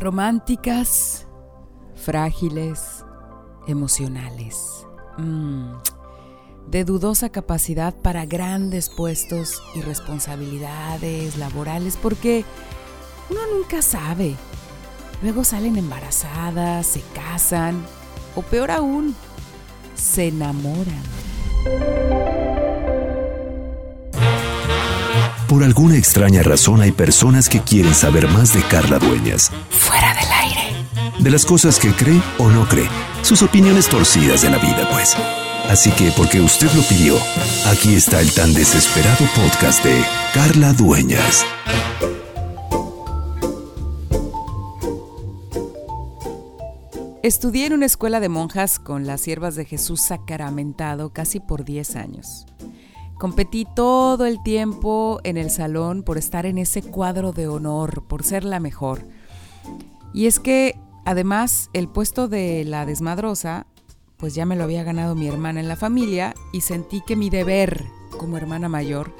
Románticas, frágiles, emocionales. Mm, de dudosa capacidad para grandes puestos y responsabilidades laborales porque uno nunca sabe. Luego salen embarazadas, se casan o peor aún, se enamoran. Por alguna extraña razón hay personas que quieren saber más de Carla Dueñas. De las cosas que cree o no cree. Sus opiniones torcidas de la vida, pues. Así que, porque usted lo pidió, aquí está el tan desesperado podcast de Carla Dueñas. Estudié en una escuela de monjas con las siervas de Jesús sacramentado casi por 10 años. Competí todo el tiempo en el salón por estar en ese cuadro de honor, por ser la mejor. Y es que, además, el puesto de la desmadrosa, pues ya me lo había ganado mi hermana en la familia y sentí que mi deber como hermana mayor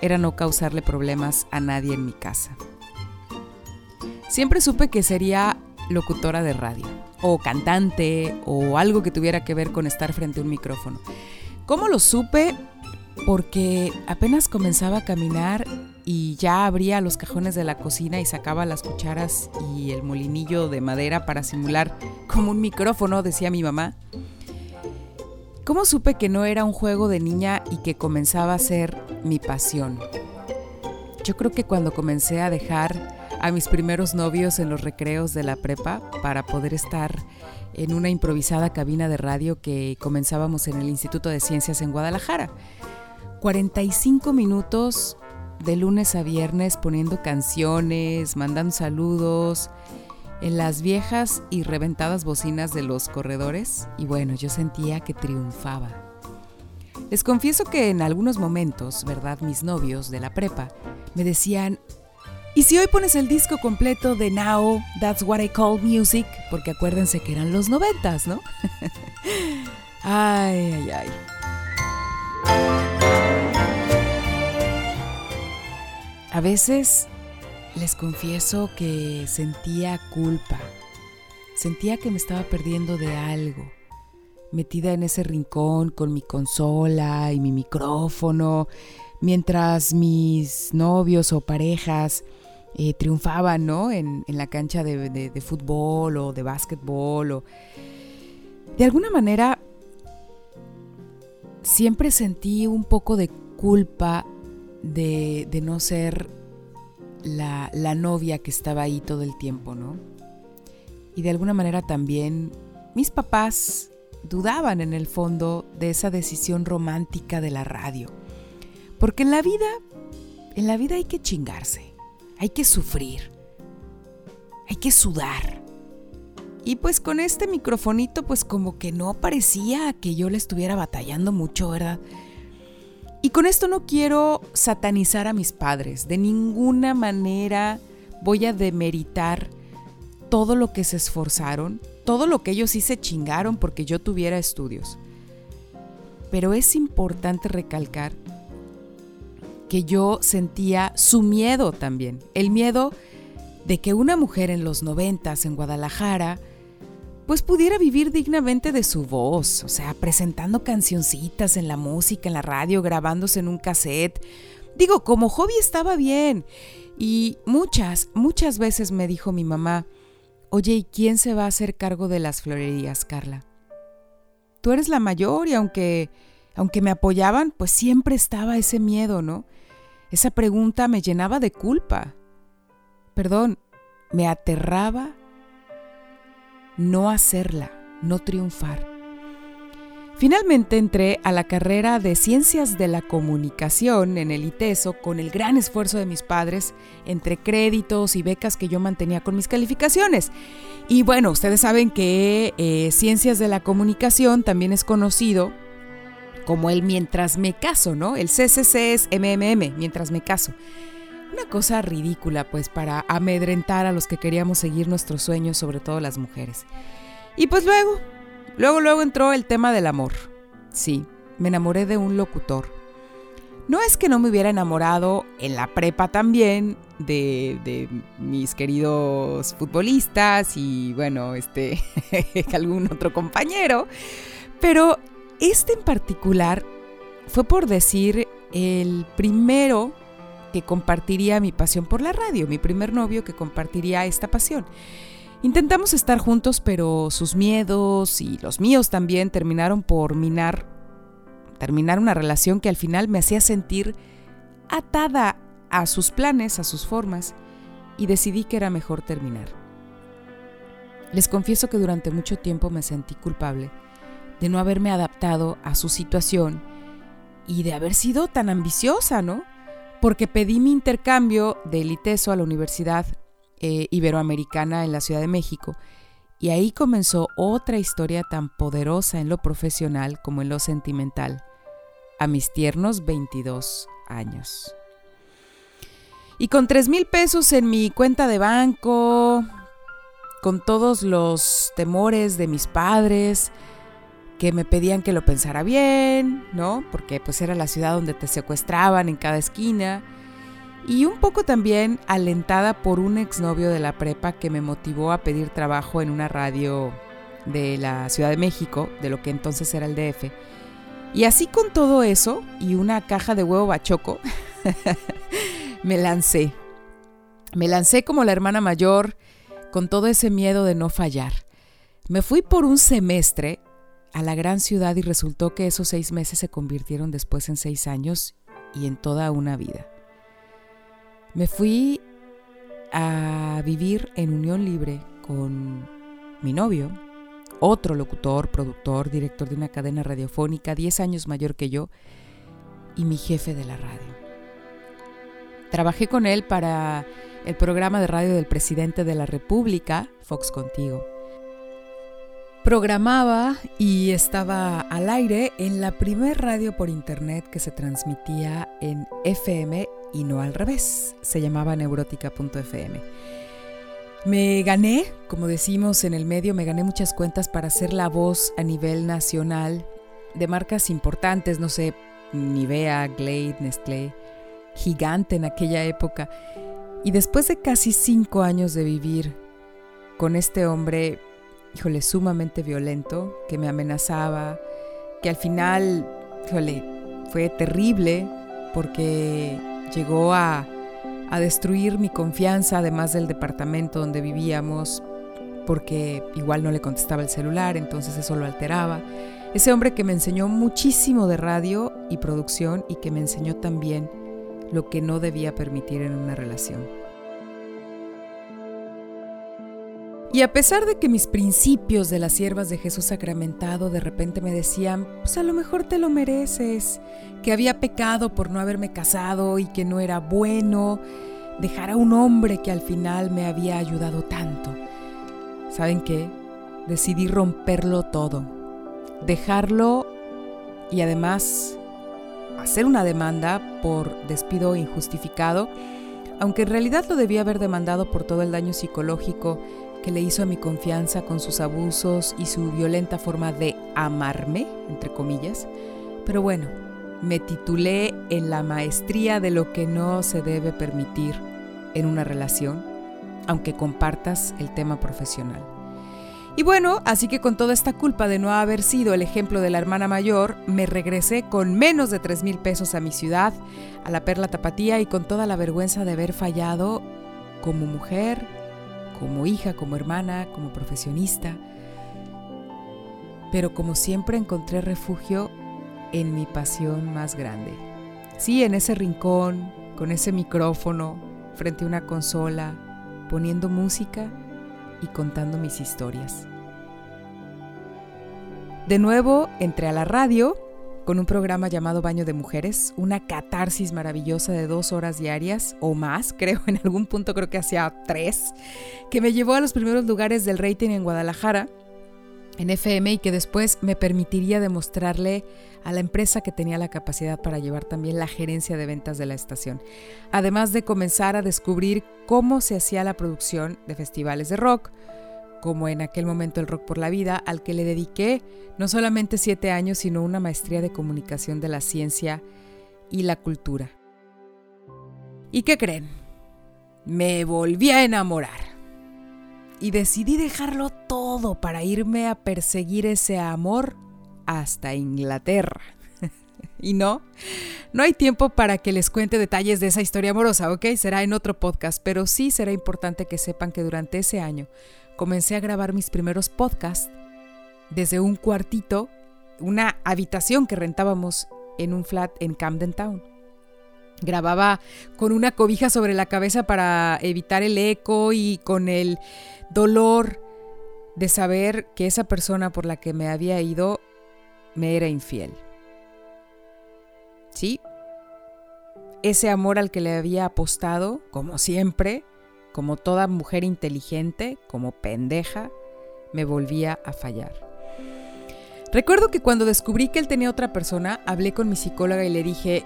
era no causarle problemas a nadie en mi casa. Siempre supe que sería locutora de radio, o cantante, o algo que tuviera que ver con estar frente a un micrófono. ¿Cómo lo supe? Porque apenas comenzaba a caminar y ya abría los cajones de la cocina y sacaba las cucharas y el molinillo de madera para simular como un micrófono, decía mi mamá. ¿Cómo supe que no era un juego de niña y que comenzaba a ser mi pasión? Yo creo que cuando comencé a dejar a mis primeros novios en los recreos de la prepa para poder estar en una improvisada cabina de radio que comenzábamos en el Instituto de Ciencias en Guadalajara. 45 minutos de lunes a viernes poniendo canciones, mandando saludos en las viejas y reventadas bocinas de los corredores y bueno, yo sentía que triunfaba. Les confieso que en algunos momentos, ¿verdad? Mis novios de la prepa me decían, ¿y si hoy pones el disco completo de Now, That's What I Call Music? Porque acuérdense que eran los noventas, ¿no? ay, ay, ay. A veces les confieso que sentía culpa, sentía que me estaba perdiendo de algo, metida en ese rincón con mi consola y mi micrófono, mientras mis novios o parejas eh, triunfaban ¿no? en, la cancha de, fútbol o de básquetbol. O... De alguna manera, siempre sentí un poco de culpa de, no ser la, la, novia que estaba ahí todo el tiempo, ¿no? Y de alguna manera también mis papás dudaban en el fondo de esa decisión romántica de la radio. Porque en la vida, en la vida hay que chingarse, hay que sufrir, hay que sudar. Y pues con este microfonito pues como que no parecía que yo le estuviera batallando mucho, ¿verdad? Y con esto no quiero satanizar a mis padres, de ninguna manera voy a demeritar todo lo que se esforzaron, todo lo que ellos sí se chingaron porque yo tuviera estudios. Pero es importante recalcar que yo sentía su miedo también, el miedo de que una mujer en los noventas en Guadalajara pues pudiera vivir dignamente de su voz, o sea, presentando cancioncitas en la música, en la radio, grabándose en un cassette. Digo, como hobby estaba bien. Y muchas, muchas veces me dijo mi mamá, oye, ¿y quién se va a hacer cargo de las florerías, Carla? Tú eres la mayor y aunque, aunque me apoyaban, pues siempre estaba ese miedo, ¿no? Esa pregunta me llenaba de culpa. Perdón, me aterraba no hacerla, no triunfar. Finalmente entré a la carrera de Ciencias de la Comunicación en el ITESO con el gran esfuerzo de mis padres entre créditos y becas que yo mantenía con mis calificaciones. Y bueno, ustedes saben que eh, Ciencias de la Comunicación también es conocido como el mientras me caso, ¿no? El CCC es MMM, mientras me caso. Una cosa ridícula, pues, para amedrentar a los que queríamos seguir nuestros sueños, sobre todo las mujeres. Y pues luego, luego, luego entró el tema del amor. Sí, me enamoré de un locutor. No es que no me hubiera enamorado en la prepa también de, de mis queridos futbolistas y bueno, este, algún otro compañero, pero este en particular fue por decir el primero que compartiría mi pasión por la radio, mi primer novio que compartiría esta pasión. Intentamos estar juntos, pero sus miedos y los míos también terminaron por minar terminar una relación que al final me hacía sentir atada a sus planes, a sus formas, y decidí que era mejor terminar. Les confieso que durante mucho tiempo me sentí culpable de no haberme adaptado a su situación y de haber sido tan ambiciosa, ¿no? Porque pedí mi intercambio de ITESO a la Universidad eh, Iberoamericana en la Ciudad de México y ahí comenzó otra historia tan poderosa en lo profesional como en lo sentimental, a mis tiernos 22 años. Y con 3 mil pesos en mi cuenta de banco, con todos los temores de mis padres, me pedían que lo pensara bien, ¿no? Porque pues era la ciudad donde te secuestraban en cada esquina y un poco también alentada por un exnovio de la prepa que me motivó a pedir trabajo en una radio de la Ciudad de México, de lo que entonces era el DF. Y así con todo eso y una caja de huevo bachoco, me lancé. Me lancé como la hermana mayor, con todo ese miedo de no fallar. Me fui por un semestre a la gran ciudad y resultó que esos seis meses se convirtieron después en seis años y en toda una vida. Me fui a vivir en unión libre con mi novio, otro locutor, productor, director de una cadena radiofónica, 10 años mayor que yo, y mi jefe de la radio. Trabajé con él para el programa de radio del presidente de la República, Fox Contigo. Programaba y estaba al aire en la primer radio por internet que se transmitía en FM y no al revés. Se llamaba neurótica.fm. Me gané, como decimos en el medio, me gané muchas cuentas para ser la voz a nivel nacional de marcas importantes, no sé, Nivea, Glade, Nestlé, gigante en aquella época. Y después de casi cinco años de vivir con este hombre, híjole, sumamente violento, que me amenazaba, que al final, híjole, fue terrible porque llegó a, a destruir mi confianza, además del departamento donde vivíamos, porque igual no le contestaba el celular, entonces eso lo alteraba. Ese hombre que me enseñó muchísimo de radio y producción y que me enseñó también lo que no debía permitir en una relación. Y a pesar de que mis principios de las siervas de Jesús sacramentado de repente me decían, pues a lo mejor te lo mereces, que había pecado por no haberme casado y que no era bueno dejar a un hombre que al final me había ayudado tanto. ¿Saben qué? Decidí romperlo todo, dejarlo y además hacer una demanda por despido injustificado, aunque en realidad lo debía haber demandado por todo el daño psicológico que le hizo a mi confianza con sus abusos y su violenta forma de amarme, entre comillas. Pero bueno, me titulé en la maestría de lo que no se debe permitir en una relación, aunque compartas el tema profesional. Y bueno, así que con toda esta culpa de no haber sido el ejemplo de la hermana mayor, me regresé con menos de 3 mil pesos a mi ciudad, a la Perla Tapatía y con toda la vergüenza de haber fallado como mujer, como hija, como hermana, como profesionista. Pero como siempre encontré refugio en mi pasión más grande. Sí, en ese rincón, con ese micrófono, frente a una consola, poniendo música y contando mis historias. De nuevo entré a la radio con un programa llamado Baño de Mujeres, una catarsis maravillosa de dos horas diarias o más, creo, en algún punto creo que hacía tres, que me llevó a los primeros lugares del rating en Guadalajara, en FM, y que después me permitiría demostrarle a la empresa que tenía la capacidad para llevar también la gerencia de ventas de la estación, además de comenzar a descubrir cómo se hacía la producción de festivales de rock, como en aquel momento el Rock por la Vida, al que le dediqué no solamente siete años, sino una maestría de comunicación de la ciencia y la cultura. ¿Y qué creen? Me volví a enamorar. Y decidí dejarlo todo para irme a perseguir ese amor hasta Inglaterra. y no, no hay tiempo para que les cuente detalles de esa historia amorosa, ¿ok? Será en otro podcast, pero sí será importante que sepan que durante ese año comencé a grabar mis primeros podcasts desde un cuartito, una habitación que rentábamos en un flat en Camden Town. Grababa con una cobija sobre la cabeza para evitar el eco y con el dolor de saber que esa persona por la que me había ido me era infiel. Sí, ese amor al que le había apostado, como siempre, como toda mujer inteligente, como pendeja, me volvía a fallar. Recuerdo que cuando descubrí que él tenía otra persona, hablé con mi psicóloga y le dije,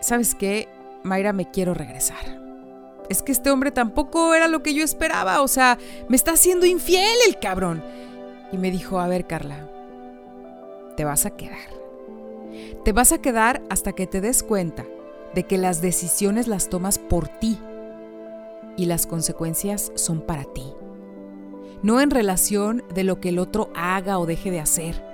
¿sabes qué? Mayra, me quiero regresar. Es que este hombre tampoco era lo que yo esperaba, o sea, me está haciendo infiel el cabrón. Y me dijo, a ver Carla, te vas a quedar. Te vas a quedar hasta que te des cuenta de que las decisiones las tomas por ti y las consecuencias son para ti. No en relación de lo que el otro haga o deje de hacer.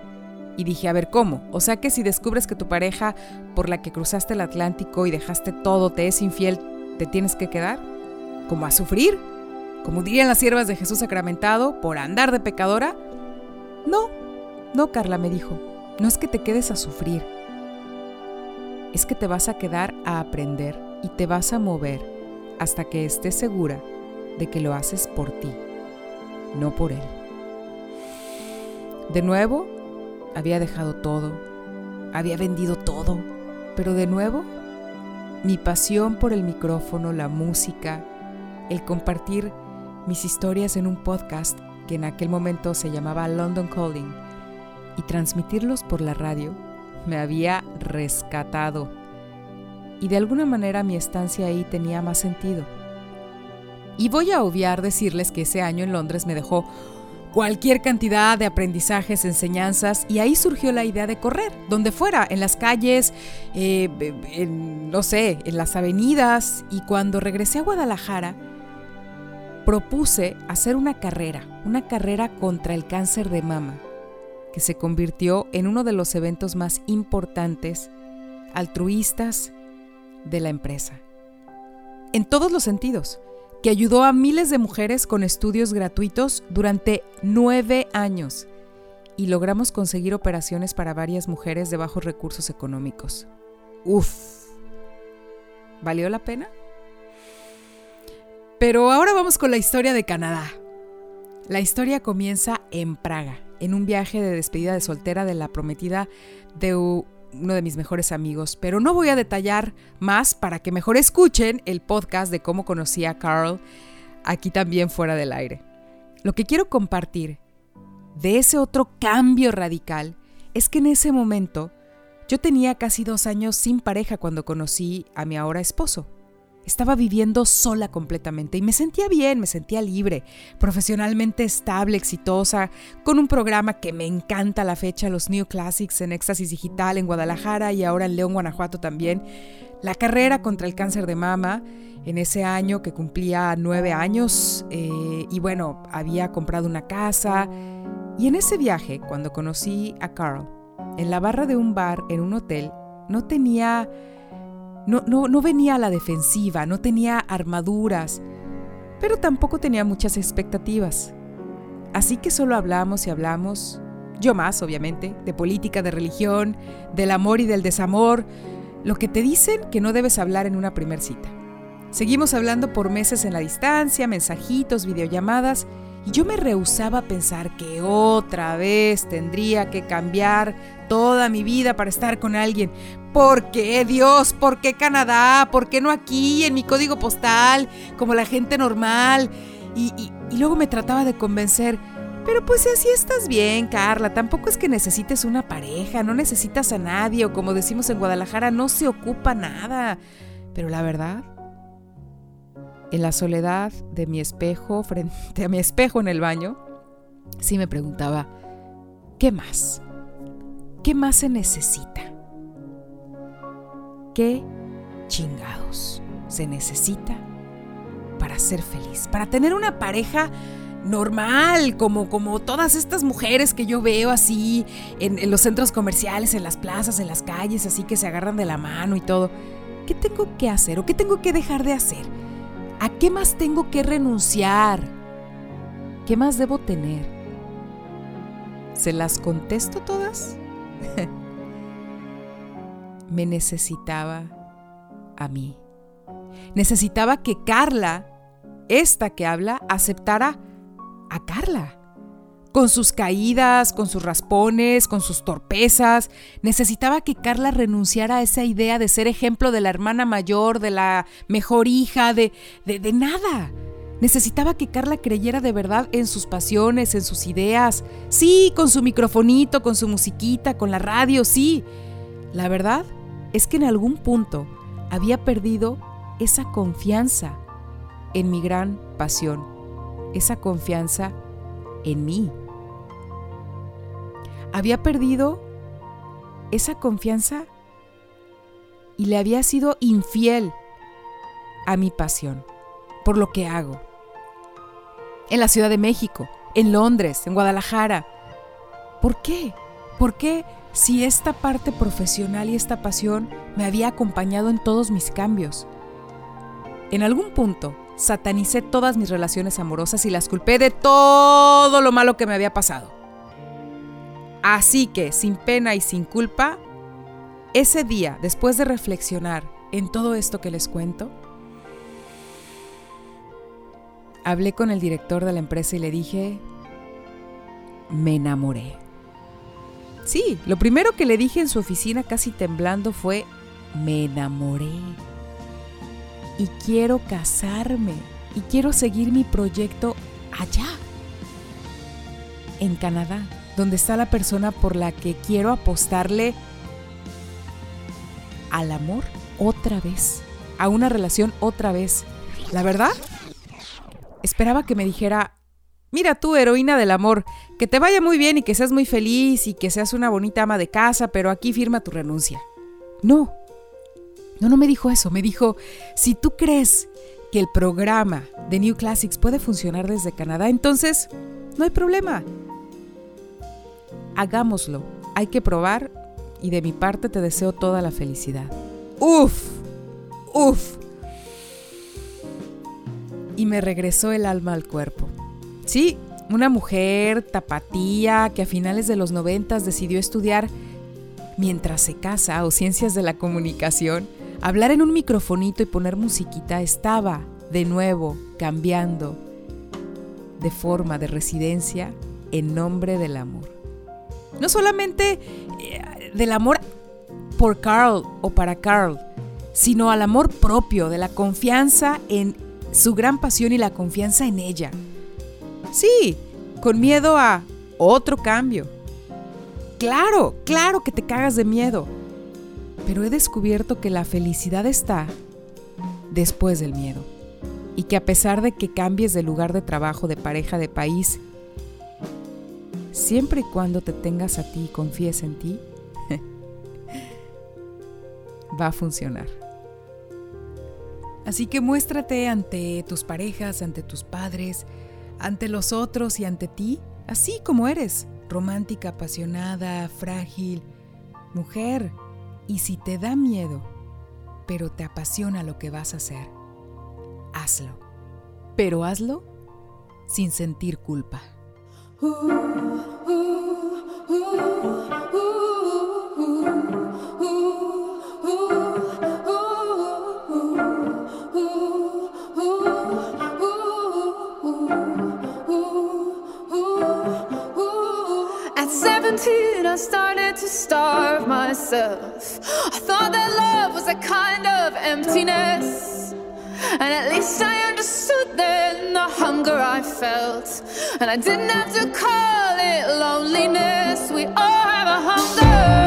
Y dije, a ver, ¿cómo? O sea que si descubres que tu pareja por la que cruzaste el Atlántico y dejaste todo te es infiel, ¿te tienes que quedar? ¿Como a sufrir? Como dirían las siervas de Jesús sacramentado, por andar de pecadora. No, no, Carla me dijo, no es que te quedes a sufrir, es que te vas a quedar a aprender y te vas a mover hasta que estés segura de que lo haces por ti, no por él. De nuevo, había dejado todo, había vendido todo, pero de nuevo, mi pasión por el micrófono, la música, el compartir mis historias en un podcast que en aquel momento se llamaba London Calling y transmitirlos por la radio, me había rescatado. Y de alguna manera mi estancia ahí tenía más sentido. Y voy a obviar decirles que ese año en Londres me dejó cualquier cantidad de aprendizajes, enseñanzas, y ahí surgió la idea de correr, donde fuera, en las calles, eh, no sé, en las avenidas, y cuando regresé a Guadalajara, propuse hacer una carrera, una carrera contra el cáncer de mama, que se convirtió en uno de los eventos más importantes, altruistas de la empresa. En todos los sentidos que ayudó a miles de mujeres con estudios gratuitos durante nueve años y logramos conseguir operaciones para varias mujeres de bajos recursos económicos. Uf, ¿valió la pena? Pero ahora vamos con la historia de Canadá. La historia comienza en Praga, en un viaje de despedida de soltera de la prometida de uno de mis mejores amigos, pero no voy a detallar más para que mejor escuchen el podcast de cómo conocí a Carl aquí también fuera del aire. Lo que quiero compartir de ese otro cambio radical es que en ese momento yo tenía casi dos años sin pareja cuando conocí a mi ahora esposo. Estaba viviendo sola completamente y me sentía bien, me sentía libre, profesionalmente estable, exitosa, con un programa que me encanta a la fecha, los New Classics en Éxtasis Digital en Guadalajara y ahora en León, Guanajuato también. La carrera contra el cáncer de mama en ese año que cumplía nueve años eh, y bueno, había comprado una casa. Y en ese viaje, cuando conocí a Carl, en la barra de un bar en un hotel, no tenía no, no, venía a la defensiva, no tenía armaduras, pero tampoco tenía muchas expectativas. Así que solo hablamos y hablamos, yo más obviamente, de política, de religión, del amor y del desamor, lo que te dicen que no debes hablar en una primer cita. Seguimos hablando por meses en la distancia, mensajitos, videollamadas, y yo me rehusaba a pensar que otra vez tendría que cambiar toda mi vida para estar con alguien. ¿Por qué Dios? ¿Por qué Canadá? ¿Por qué no aquí, en mi código postal, como la gente normal? Y, luego me trataba de convencer. Pero pues así estás bien, Carla, tampoco es que necesites una pareja, no necesitas a nadie, o como decimos en Guadalajara, no se ocupa nada. Pero la verdad, en la soledad de mi espejo, frente a mi espejo en el baño, sí me preguntaba, ¿qué más? ¿Qué más se necesita? ¿Qué chingados se necesita para ser feliz? Para tener una pareja normal, como, como todas estas mujeres que yo veo así en, en, los centros comerciales, en las plazas, en las calles, así que se agarran de la mano y todo. ¿Qué tengo que hacer o qué tengo que dejar de hacer? ¿A qué más tengo que renunciar? ¿Qué más debo tener? ¿Se las contesto todas? Me necesitaba a mí. Necesitaba que Carla, esta que habla, aceptara a Carla. Con sus caídas, con sus raspones, con sus torpezas. Necesitaba que Carla renunciara a esa idea de ser ejemplo de la hermana mayor, de la mejor hija, de, de, de nada. Necesitaba que Carla creyera de verdad en sus pasiones, en sus ideas. Sí, con su microfonito, con su musiquita, con la radio, sí. La verdad es que en algún punto había perdido esa confianza en mi gran pasión, esa confianza en mí. Había perdido esa confianza y le había sido infiel a mi pasión, por lo que hago. En la Ciudad de México, en Londres, en Guadalajara. ¿Por qué? ¿Por qué si esta parte profesional y esta pasión me había acompañado en todos mis cambios? En algún punto satanicé todas mis relaciones amorosas y las culpé de todo lo malo que me había pasado. Así que, sin pena y sin culpa, ese día, después de reflexionar en todo esto que les cuento, hablé con el director de la empresa y le dije, me enamoré. Sí, lo primero que le dije en su oficina casi temblando fue, me enamoré y quiero casarme y quiero seguir mi proyecto allá, en Canadá, donde está la persona por la que quiero apostarle al amor otra vez, a una relación otra vez. La verdad, esperaba que me dijera, mira tú, heroína del amor, que te vaya muy bien y que seas muy feliz y que seas una bonita ama de casa, pero aquí firma tu renuncia. No, no, no me dijo eso, me dijo, si tú crees que el programa de New Classics puede funcionar desde Canadá, entonces no hay problema. Hagámoslo, hay que probar y de mi parte te deseo toda la felicidad. Uf, uf. Y me regresó el alma al cuerpo. Sí, una mujer tapatía que a finales de los noventas decidió estudiar mientras se casa o ciencias de la comunicación Hablar en un microfonito y poner musiquita estaba, de nuevo, cambiando de forma de residencia en nombre del amor. No solamente eh, del amor por Carl o para Carl, sino al amor propio, de la confianza en su gran pasión y la confianza en ella. Sí, con miedo a otro cambio. Claro, claro que te cagas de miedo pero he descubierto que la felicidad está después del miedo y que a pesar de que cambies de lugar de trabajo, de pareja, de país, siempre y cuando te tengas a ti y confíes en ti, va a funcionar. Así que muéstrate ante tus parejas, ante tus padres, ante los otros y ante ti, así como eres, romántica, apasionada, frágil, mujer, y si te da miedo, pero te apasiona lo que vas a hacer, hazlo. Pero hazlo sin sentir culpa. At 17, I started to starve myself. I thought that love was a kind of emptiness. And at least I understood then the hunger I felt. And I didn't have to call it loneliness. We all have a hunger.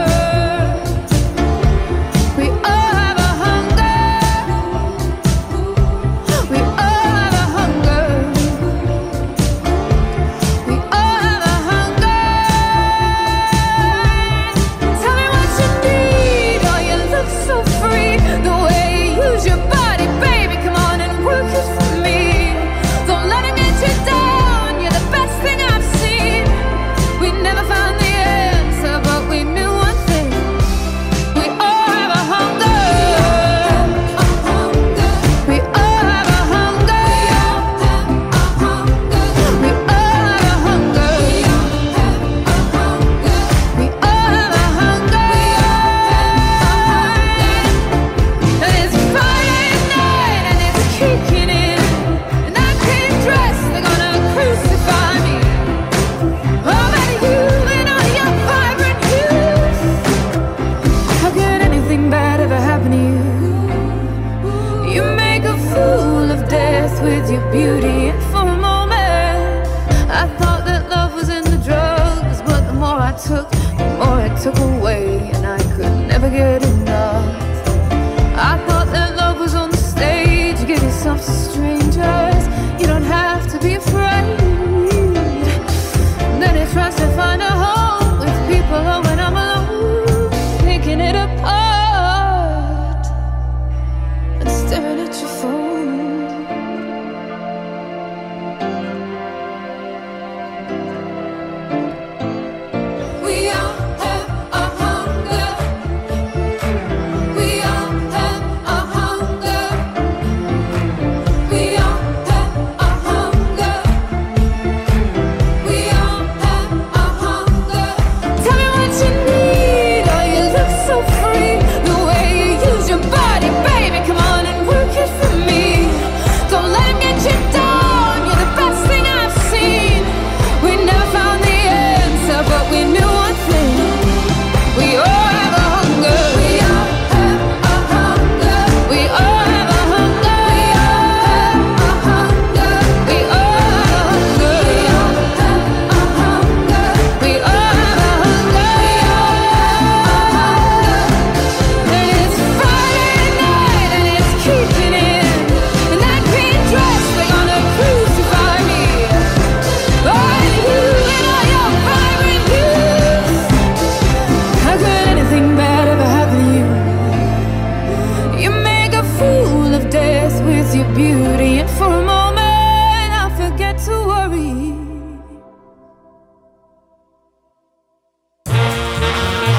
with your beauty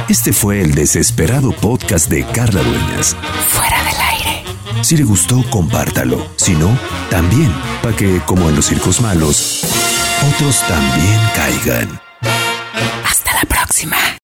Este fue el desesperado podcast de Carla Dueñas. Fuera del aire. Si le gustó, compártalo. Si no, también, para que, como en los circos malos, otros también caigan.